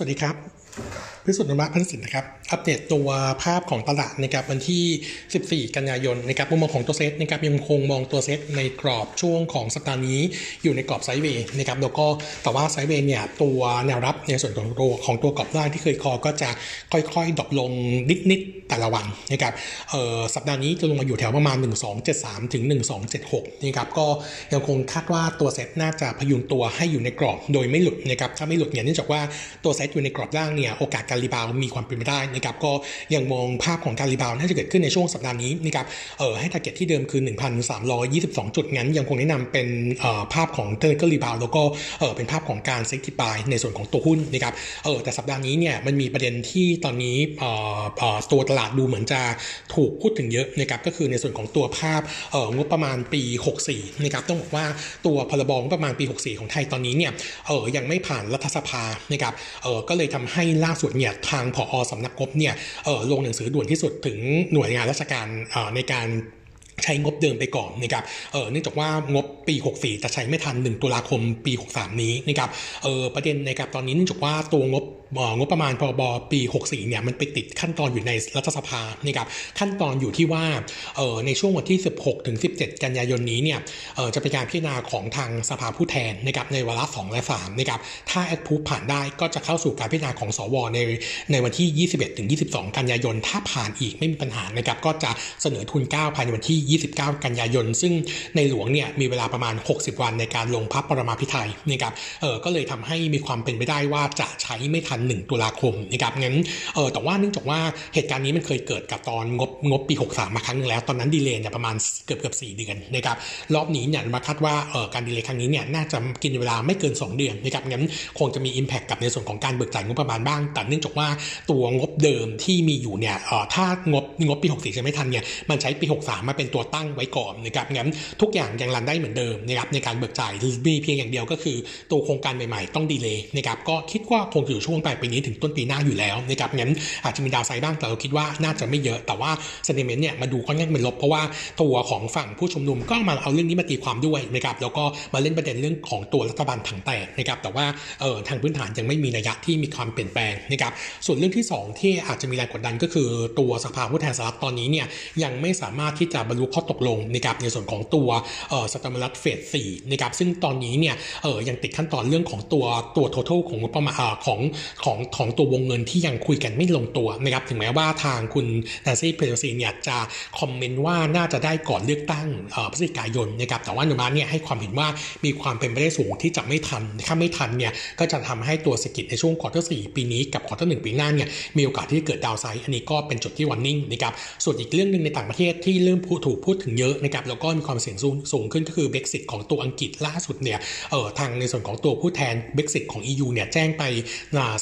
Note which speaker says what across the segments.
Speaker 1: สวัสดีครับพิสุทธิ์ โนมูระพัฒนสินนะครับ อัปเดตตัวภาพของตลาดนะครับวันที่ 14 กันยายนนะครับมุมมองของตัวเซตนะครับยังคงมองตัวเซตในกรอบช่วงของสัปดาห์นี้อยู่ในกรอบ sideway นะครับแล้วก็แต่ว่า sideway เนี่ยตัวแนวรับในส่วนของตัวของตัวกรอบล่างที่เคยคอก็จะค่อยๆ drop ลงนิดๆแต่ละวันนะครับเอ่อสัปดาห์นี้จะลงมาอยู่แถวประมาณ 1273 ถึง 1276นะครับก็ยังคงคาดว่าตัวเซตน่าจะพยุงตัวให้อยู่ในกรอบโดยไม่หลุดนะครับถ้าไม่หลุดเนี่ยเนื่องจากว่าตัวเซตอยู่ในกรอบล่างเนี่ยโอกาสการ rebound มีความเป็นไปได้นะครับก็ยังมองภาพของการ rebound น่าจะเกิดขึ้นในช่วงสัปดาห์นี้นะครับเอ่อให้ t า r g เก็ตที่เดิมคือ 1,322 จุดงั้น ยังคงแนะนำเป็นเอ่อภาพของ technical rebound แล้วก็เอ่อเป็นภาพของการ selective buy ในส่วนของตัวหุ้นนะครับเออแต่สัปดาห์นี้เนี่ยมันมีประเด็นที่ตอนนี้เอ่อเออตัวตลาดดูเหมือนจะถูกพูดถึงเยอะนะครับก็คือในส่วนของตัวภาพเอ่องบประมาณปี 64นะครับต้องบอกว่าตัวพรบงบประมาณปี 64 ของไทยตอนนี้เนี่ยเออยังไม่ผ่านรัฐสภานะครับเออก็เลยทำให้ล่าสุดเนี่ยทางผอสำนักงบเนี่ยออลงหนังสือด่วนที่สุดถึงหน่วยงานราชการออในการ ช้งบเดิมไปก่อนนะครับเออเนื่องจากว่างบปี 64 จะใช้ไม่ทัน 1 ตุลาคมปี 63 นี้นะครับเออประเด็นนะครับตอนนี้เนื่องจากว่าตัวงบงบประมาณพรบปี 64 เนี่ยมันไปติดขั้นตอนอยู่ในรัฐสภานะครับขั้นตอนอยู่ที่ว่าเออในช่วงวันที่ 16 ถึง 17 กันยายนนี้เนี่ยเออจะเป็นการพิจารณาของทางสภาผู้แทนนะครับในวาระ 2 และ 3 นะครับถ้าแอดพูผ่านได้ก็จะเข้าสู่การพิจารณาของสวในในวันที่ 21 ถึง 22 กันยายน ถ้าผ่านอีกไม่มีปัญหานะครับก็จะเสนอทุน 9 ภายในวันที่29กันยายน ซึ่งในหลวงเนี่ยมีเวลาประมาณ 60 วันในการลงพระปรมาภิไธยนะครับเออก็เลยทำให้มีความเป็นไปได้ว่าจะใช้ไม่ทัน 1 ตุลาคมนะครับงั้นเออแต่ว่าเนื่องจากว่าเหตุการณ์นี้มันเคยเกิดกับตอนงบงบปี 63 มาครั้งนึงแล้ว ตอนนั้นดีเลย์เนี่ยประมาณเกือบเกือบ4เดือนนะครับรอบนี้เนี่ยมาคาดว่าเออการดีเลย์ครั้งนี้เนี่ยน่าจะกินเวลาไม่เกิน 2 เดือนนะครับงั้นคงจะมี Impact กับในส่วนของการเบิกจ่ายงบประมาณบ้าง แต่เนื่องจากว่าตัวงบเดิมที่มีอยู่เนี่ยเออถ้างบงบปี 64 จะไม่ทันเนี่ยมันใช้ปี 63 มาเป็นตัวตั้งไว้ก่อนนะครับงั้นทุกอย่างยังรันได้เหมือนเดิมนะครับในการเบิกจ่ายมีเพียงอย่างเดียวก็คือตัวโครงการใหม่ๆ ต้องดีเลย์นะครับก็คิดว่าคงอยู่ช่วงปลายปีนี้ถึงต้นปีหน้าอยู่แล้วนะครับงั้นอาจจะมีดาวไซด์บ้างแต่เราคิดว่าน่าจะไม่เยอะแต่ว่าเซนิเมนต์เนี่ยมาดูค่อนข้างเป็นลบเพราะว่าตัวของฝั่งผู้ชุมนุมก็มาเอาเรื่องนี้มาตีความด้วยนะครับแล้วก็มาเล่นประเด็นเรื่องของตัวรัฐบาลถังแตกนะครับแต่ว่าเออทางพื้นฐานยังไม่มีนัยยะที่มีความเปลี่ยนแปลงนะครับส่วนเรื่องที่ 2 ที่อาจจะมีแรงกดดันก็คือตัวสภาผู้แทนสหรัฐตอนนี้เนี่ยยังไม่สามารถที่จะบรรลุข้อตกลงนะครับในส่วนของตัวสตาร์ลัตเฟสสี่นะครับซึ่งตอนนี้เนี่ยเออยังติดขั้นตอนเรื่องของตัวตัว total ของประมาณของของของตัววงเงินที่ยังคุยกันไม่ลงตัวนะครับถึงแม้ว่าทางคุณนาซี่เพโลซีเนี่ยจะคอมเมนต์ว่าน่าจะได้ก่อนเลือกตั้งพฤศจิกายนนะครับแต่ว่าโนมาเนี่ยให้ความเห็นว่ามีความเป็นไปได้สูงที่จะไม่ทันถ้าไม่ทันเนี่ยก็จะทำให้ตัวสกิลในช่วงควอเตอร์สปีนี้กับควอเตอร์หปีหน้าเนี่ยมีโอกาสที่จะเกิดดาวไซด์อันนี้ก็เป็นจุดที่วันนิ่งนะครับส่วนอีกเรื่องหนึ่งในต่างประเทศที่เริ่มถูกพูดถึงเยอะนะครับแล้วก็มีความเสี่ยงสูงสูงขึ้นก็คือเบ x i t ของตัวอังกฤษล่าสุดเนี่ยเอ่อทางในส่วนของตัวผู้แทนเบ x i t ของ EU เนี่ยแจ้งไป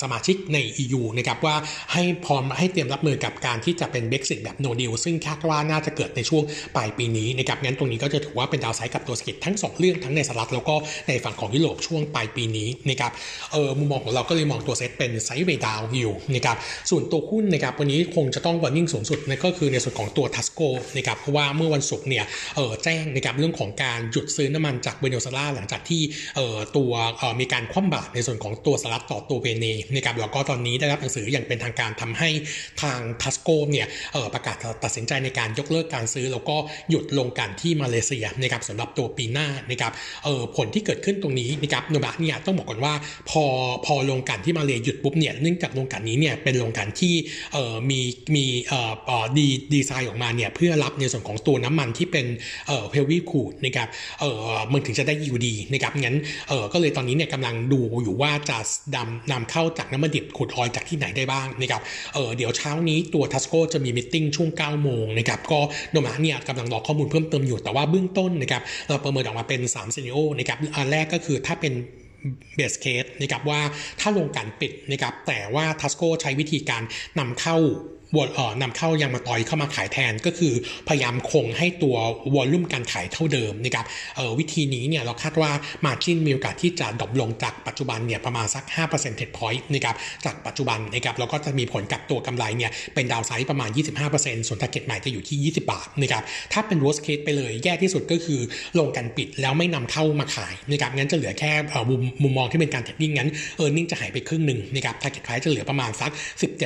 Speaker 1: สมาชิกใน EU นะครับว่าให้พร้อมให้เตรียมรับมือกับการที่จะเป็นเบ x i t แบบ no deal ซึ่งคาดว่าน่าจะเกิดในช่วงปลายปีนี้นะครับงั้นตรงนี้ก็จะถือว่าเป็น downside กับตัวสกิลทั้ง 2 เรื่องทั้งในสหรัฐแล้วก็ในฝั่งของยุโรปช่วงปลายปีนี้นะครับเออมุมมองของเราก็เลยมองตัวเซตเป็น sideway down อยู่นะครับส่วนตัวหุ้นนะครับวันนี้คงจะต้องวันนิ่งสูงสุดนั่นก็คือในส่วนของตัวทัสโกนะครับเพราะว่าเมื่อวันศุกร์เนี่ยแจ้งนะครับเรื่องของการหยุดซื้อน้ำมันจากเวเนซุเอลาหลังจากที่ตัวมีการคว่ำบาตรในส่วนของตัวสหรัฐต่อตัวเวเนนะครับแล้วก็ตอนนี้ได้รับหนังสืออย่างเป็นทางการทำให้ทางทัสโกเนี่ยประกาศตัดสินใจในการยกเลิกการซื้อ แล้วก็หยุดลงกันที่มาเลเซียนะครับสำหรับตัวปีหน้านะครับผลที่เกิดขึ้นตรงนี้นะครับโนบะเนี่ยต้องบอกก่อนว่าพอพอลงกันที่มาเลหยุดปุ๊บเนี่ยเนื่องจากลงกันนี้เนี่ยเป็นลงกันที่มีมีออดีดีไซน์ออกมาเนี่ยเพื่อรับในส่วนของตัวน้ำมันที่เป็นเอ่อเพลวีคูดนะครับเออมันถึงจะได้ยูดีนะครับงั้นเออก็เลยตอนนี้เนี่ยกำลังดูอยู่ว่าจะดำนำเข้าจากน้ำมันดิบขูดออยจากที่ไหนได้บ้างนะครับเออเดี๋ยวเช้านี้ตัวทัสโกจะมีมิ팅ช่วง 9 โมงนะครับก็โนมาเนี่ยกำลังรอข้อมูลเพิ่มเติมอยู่แต่ว่าเบื้องต้นนะครับเราประเมินออกมาเป็น3 scenario นะครับอันแรกก็คือถ้าเป็น base case นะครับว่าถ้าโรงงานปิดนะครับแต่ว่า TASCO ใช้วิธีการนำเข้า วอลนำเข้ายางมะตอยเข้ามาขายแทนก็คือพยายามคงให้ตัว volume การขายเท่าเดิมนะครับวิธีนี้เนี่ยเราคาดว่า margin มีโอกาสที่จะ drop ลงจากปัจจุบันเนี่ยประมาณสัก5%เทดพอยต์นะครับจากปัจจุบันนะครับแล้วก็จะมีผลกับตัวกำไรเนี่ยเป็น downside ประมาณ 25%ส่วน t า r g e t ใหม่จะอยู่ที่ 20 บาทนะครับถ้าเป็น worst case ไปเลยแย่ที่สุดก็คือลงกันปิดแล้วไม่นำเข้ามาขายนะครับงั้นจะเหลือแค่มุมมุมมองที่เป็นการเทรดดิ้งงั้นเออร์เน็งจะหายไปครึ่งหนึ่งนะครับ target price จะเหลือประมาณสัก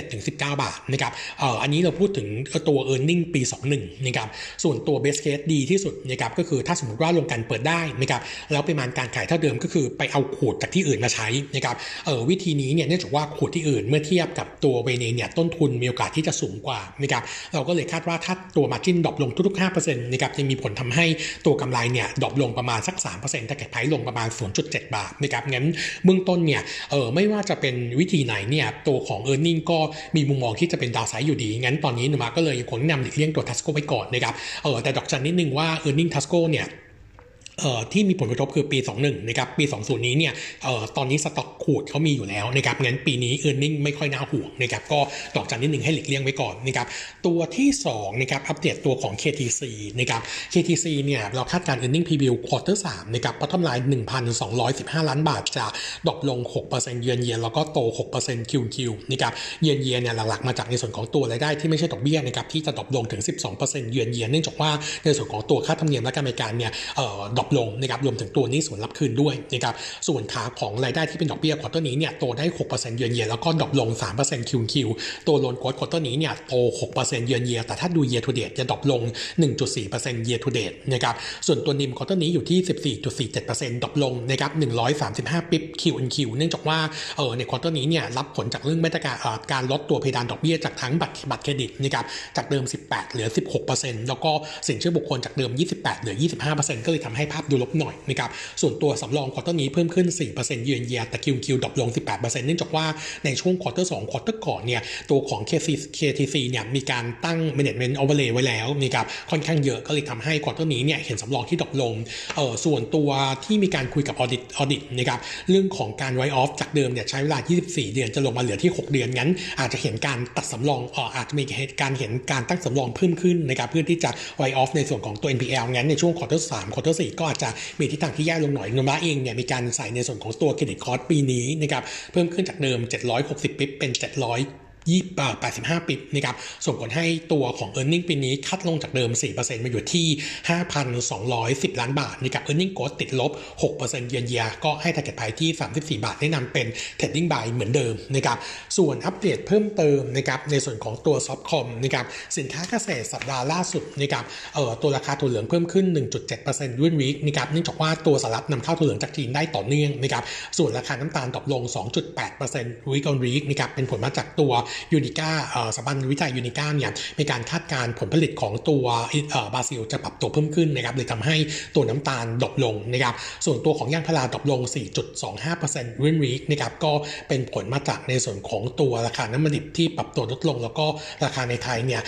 Speaker 1: 17-19 บาทนะครับอออันนี้เราพูดถึงตัว e a r n i n g ปี 21นะครับส่วนตัว best case ดีที่สุดนะครับก็คือถ้าสมมติว่าลงกันเปิดได้นะครับแล้วปริมาณการขายเท่าเดิมก็คือไปเอาขูดจากที่อื่นมาใช้นะครับเออวิธีนี้เนี่ยเนื่องจากว่าขูดที่อื่นเมื่อเทียบกับตัวเวเนเนี่ยต้นทุนมีโอกาสที่จะสูงกว่านะครับเราก็เลยคาดว่าถ้าตัว margin drop ลงทุกๆ5%นะครับจะมีผลทำให้ตัวกำไรเนี่ย drop ลงประมาณสัก3% target price ลงประมาณ 0.7 บาทนะครับงั้นเบื้องต้นเนี่ยเออไม่ว่าจะเป็นวิธีไหนเนี่ยตัวของ e a r n i n g ก็มีมุมมองที่จะเป็น downside อยู่ดี งั้นตอนนี้โนมูระก็เลยยังคงแนะนำหลีกเลี่ยงตัว TASCO ไปก่อนนะครับเออแต่ดอกจันนิดนึงว่า e a r n i n g ทัสโกเนี่ยที่มีผลกระทบคือปี 21 นะครับ ปี 20 นี้เนี่ยตอนนี้ stock crude เขามีอยู่แล้วนะครับงั้นปีนี้ earning ไม่ค่อยน่าห่วงนะครับก็ดอกจันนิดนึงให้หลีกเลี่ยงไว้ก่อนนะครับตัวที่2นะครับอัปเดตตัวของ KTC นะครับ KTC เนี่ยเราคาดการ e a r n i n g preview quarter 3นะครับ bottom line 1,215 ล้านบาทจะ drop ลง 6% year on year แล้วก็โต 6% QQ นะครับเยือนเยียนเนี่ยหลักๆมาจากในส่วนของตัวรายได้ที่ไม่ใช่ดอกเบี้ยนะครับที่จะ drop ลงถึง 12% year on year เนื่องจากว่าในส่วนของตัวค่าธรรมเนียมและการบริการเนี่ยเอ่อ drop ลงนะครับรวมถึงตัวหนี้สูญรับคืนด้วยนะครับส่วนขาของรายได้ที่เป็นดอกเบี้ย quarter นี้เนี่ยโตได้ 6%เยือนเยียแล้วก็ drop ลง 3% QQ ตัว loan growth quarter นี้เนี่ยโต 6%เยือนเยียแต่ถ้าดู year to date จะ drop ลง 1.4% year to date นะครับส่วนตัว NIM quarter นี้อยู่ที่ 14.47% drop ลงนะครับ135 bip Q on Q เนื่องจากว่าเออใน quarter นี้เนี่ยรับผลจากเรื่องมาตรการการลดตัวเพดานดอกเบี้ยจากทั้งบัตรบัตรเครดิตนะครับจากเดิม 18 เหลือ 16%แล้วก็สินเชื่อบุคคลจากเดิม 28 เหลือ 25%ก็เลยทำให้ภาพดูลบหน่อยนะครับส่วนตัวสำรอง quarter นี้เพิ่มขึ้น 4%เยือนเยียแต่ Q on Q drop ลง 18%เนื่องจากว่าในช่วง quarter 2 quarter ก่อนเนี่ยตัวของ KTC เนี่ยมีการตั้ง management overlay ไว้แล้วนะครับค่อนข้างเยอะก็เลยทำให้ quarter นี้เนี่ยเห็นสำรองที่ drop ลงเออส่วนตัวที่มีการคุยกับ audit audit นะครับเรื่องของการ write off จากเดิมเนี่ยใช้เวลา 24 เดือนจะลงมาเหลือที่ 6 เดือนงั้น อาจจะเห็นการตัดสำรองเอออาจจะมีการเห็นการตั้งสำรองเพิ่มขึ้นนะครับเพื่อที่จะ write off ในส่วนของตัว NPL งั้นในช่วง quarter 3 quarter 4ก็อาจจะมีทิศทางที่แย่ลงหน่อยนมระเองเนี่ยมีการใส่ในส่วนของตัวเครดิตคอร์สปีนี้นะครับเพิ่มขึ้นจากเดิม 760 ปิ๊บเป็น 700 ยี่แปดสิบห้าปิบนะครับส่งผลให้ตัวของ e a r n i n g ปีนี้คัดลงจากเดิม 4%มาอยู่ที่ 5,210 ล้านบาทนะครับ e a r n i n g กดติดลบ 6%เยือนเยียก็ให้ target price ที่ 34 บาทแนะนำเป็น trading buy เหมือนเดิมนะครับส่วนอัปเดตเพิ่มเติมนะครับในส่วนของตัว Softcom นะครับสินค้าเกษตรสัปดาห์ล่าสุดนะครับเอ่อตัวราคาถั่วเหลืองเพิ่มขึ้น 1.7%ด้วยวีคนะครับเนื่องจากว่าตัวสหรัฐนำเข้าถั่วเหลืองจากจีนได้ต่อเนื่องนะครับส่วนราคาน้ำตาลตกลง 2.8% week on week นะครับเป็นผลมาจากตัว UNICA สถาบันวิจัย UNICA เนี่ยมีการคาดการณ์ผลผลิตของตัวบราซิลจะปรับตัวเพิ่มขึ้นนะครับเลยทำให้ตัวน้ำตาล drop ลงนะครับส่วนตัวของยางพารา drop ลง 4.25% week on week นะครับก็เป็นผลมาจากในส่วนของตัวราคาน้ำมันดิบที่ปรับตัวลดลง แล้วก็ราคาในไทยเนี่ย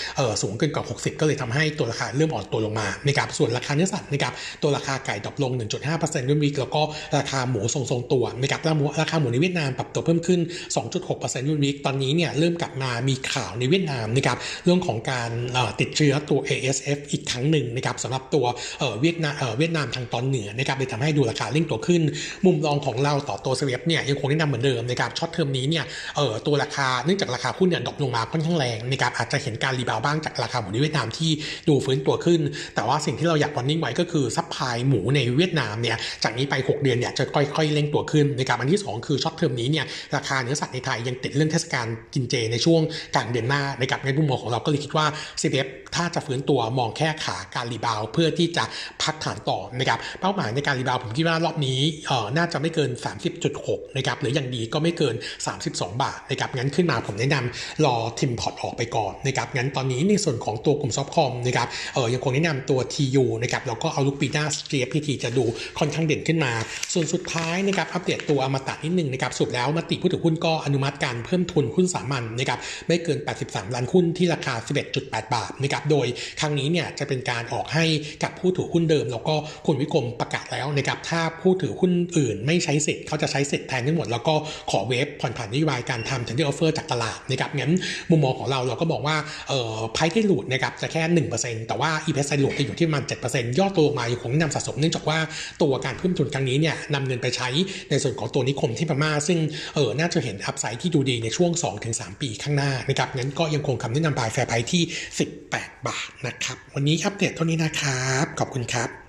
Speaker 1: สูงเกินกว่า 60 ก็เลยทำให้ตัวราคาเริ่มอ่อนตัวลงมานะครับส่วนราคาเนื้อสัตว์นะครับตัวราคาไก่ drop ลง 1.5% week on week แล้วก็ราคาหมูทรงๆตัวนะครับราคาหมูในเวียดนามปรับตัวเพิ่มขึ้น 2.6% week on week ตอนนี้เนี่ยเริ่มกลับมามีข่าวในเวียดนามนะครับเรื่องของการติดเชื้อตัว ASF อีกครั้งหนึ่งนะครับสำหรับตัวเวียดนามเวียดนามทางตอนเหนือนะครับเลยทำให้ดูราคาเร่งตัวขึ้น มุมมองของเราต่อตัว CPF เนี่ยยังคงแนะนำเหมือนเดิมนะครับ short term นี้เนี่ยตัวราคาเนื่องจากราคาหุ้นเนี่ย drop ลงมาค่อนข้างแรงนะครับอาจจะเห็นการ rebound บ้างจากราคาหมูในเวียดนามที่ดูฟื้นตัวขึ้น แต่ว่าสิ่งที่เราอยาก warning ไว้ก็คือ supply หมูในเวียดนามเนี่ยจากนี้ไป 6 เดือนเนี่ยจะค่อยๆเร่งตัวขึ้นนะครับอันที่ 2 คือ short term นี้เนี่ยราคาเนื้อสัตว์ในไทยยังติดเรื่องเทศกาลกินเจในช่วงกลางเดือนหน้านะครับงั้นมุมมองของเราก็เลยคิดว่า CPF ถ้าจะฟื้นตัวมองแค่ขาการ rebound เพื่อที่จะพักฐานต่อนะครับเป้าหมายในการ rebound ผมคิดว่ารอบนี้เอ่อน่าจะไม่เกิน 30.6นะครับหรืออย่างดีก็ไม่เกิน 32 บาทนะครับงั้นขึ้นมาผมแนะนำรอ trim port ออกไปก่อนนะครับงั้นตอนนี้ในส่วนของตัวกลุ่ม soft comm นะครับเออยังคงแนะนำตัว TU นะครับแล้วก็ outlook ปีหน้า GFPT จะดูค่อนข้างเด่นขึ้นมา ส่วนสุดท้ายนะครับอัปเดตตัวอมตะนิดนึงนะครับสรุปแล้วมติผู้ถือหุ้นก็อนุมัติการเพิ่มทุนหุ้นสามัญนะครับไม่เกิน 83 ล้านหุ้นที่ราคา 11.8 บาทนะครับโดยครั้งนี้เนี่ยจะเป็นการออกให้กับผู้ถือหุ้นเดิม แล้วก็คุณวิกรมประกาศแล้วนะครับถ้าผู้ถือหุ้นอื่น ไม่ใช้สิทธิ์เขาจะใช้สิทธิ์แทนทั้งหมดแล้วก็ขอ waive ผ่อนผันนโยบายการทำ tender offer จากตลาดนะครับงั้นมุมมองของเราเราก็บอกว่าเอ่อ price dilute นะครับจะแค่ 1%แต่ว่า e p s ไซหลุดจะอยู่ที่ประมาณ7%ต่อตัวอมตะยังคงแนะนำสะสมเนื่องจากว่าตัวการเพิ่มทุนครั้งนี้เนี่ยนำเงินไปใช้ในส่วนของตัวนิคมที่พม่าซึ่งเออน่าจะเห็น upside ที่ดูดีในช่วง 2-3 ปีข้างหน้านะครับงั้นก็ยังคงคำแนะนำ buy fair price ที่ 18บาทนะครับ วันนี้อัปเดตเท่านี้นะครับ ขอบคุณครับ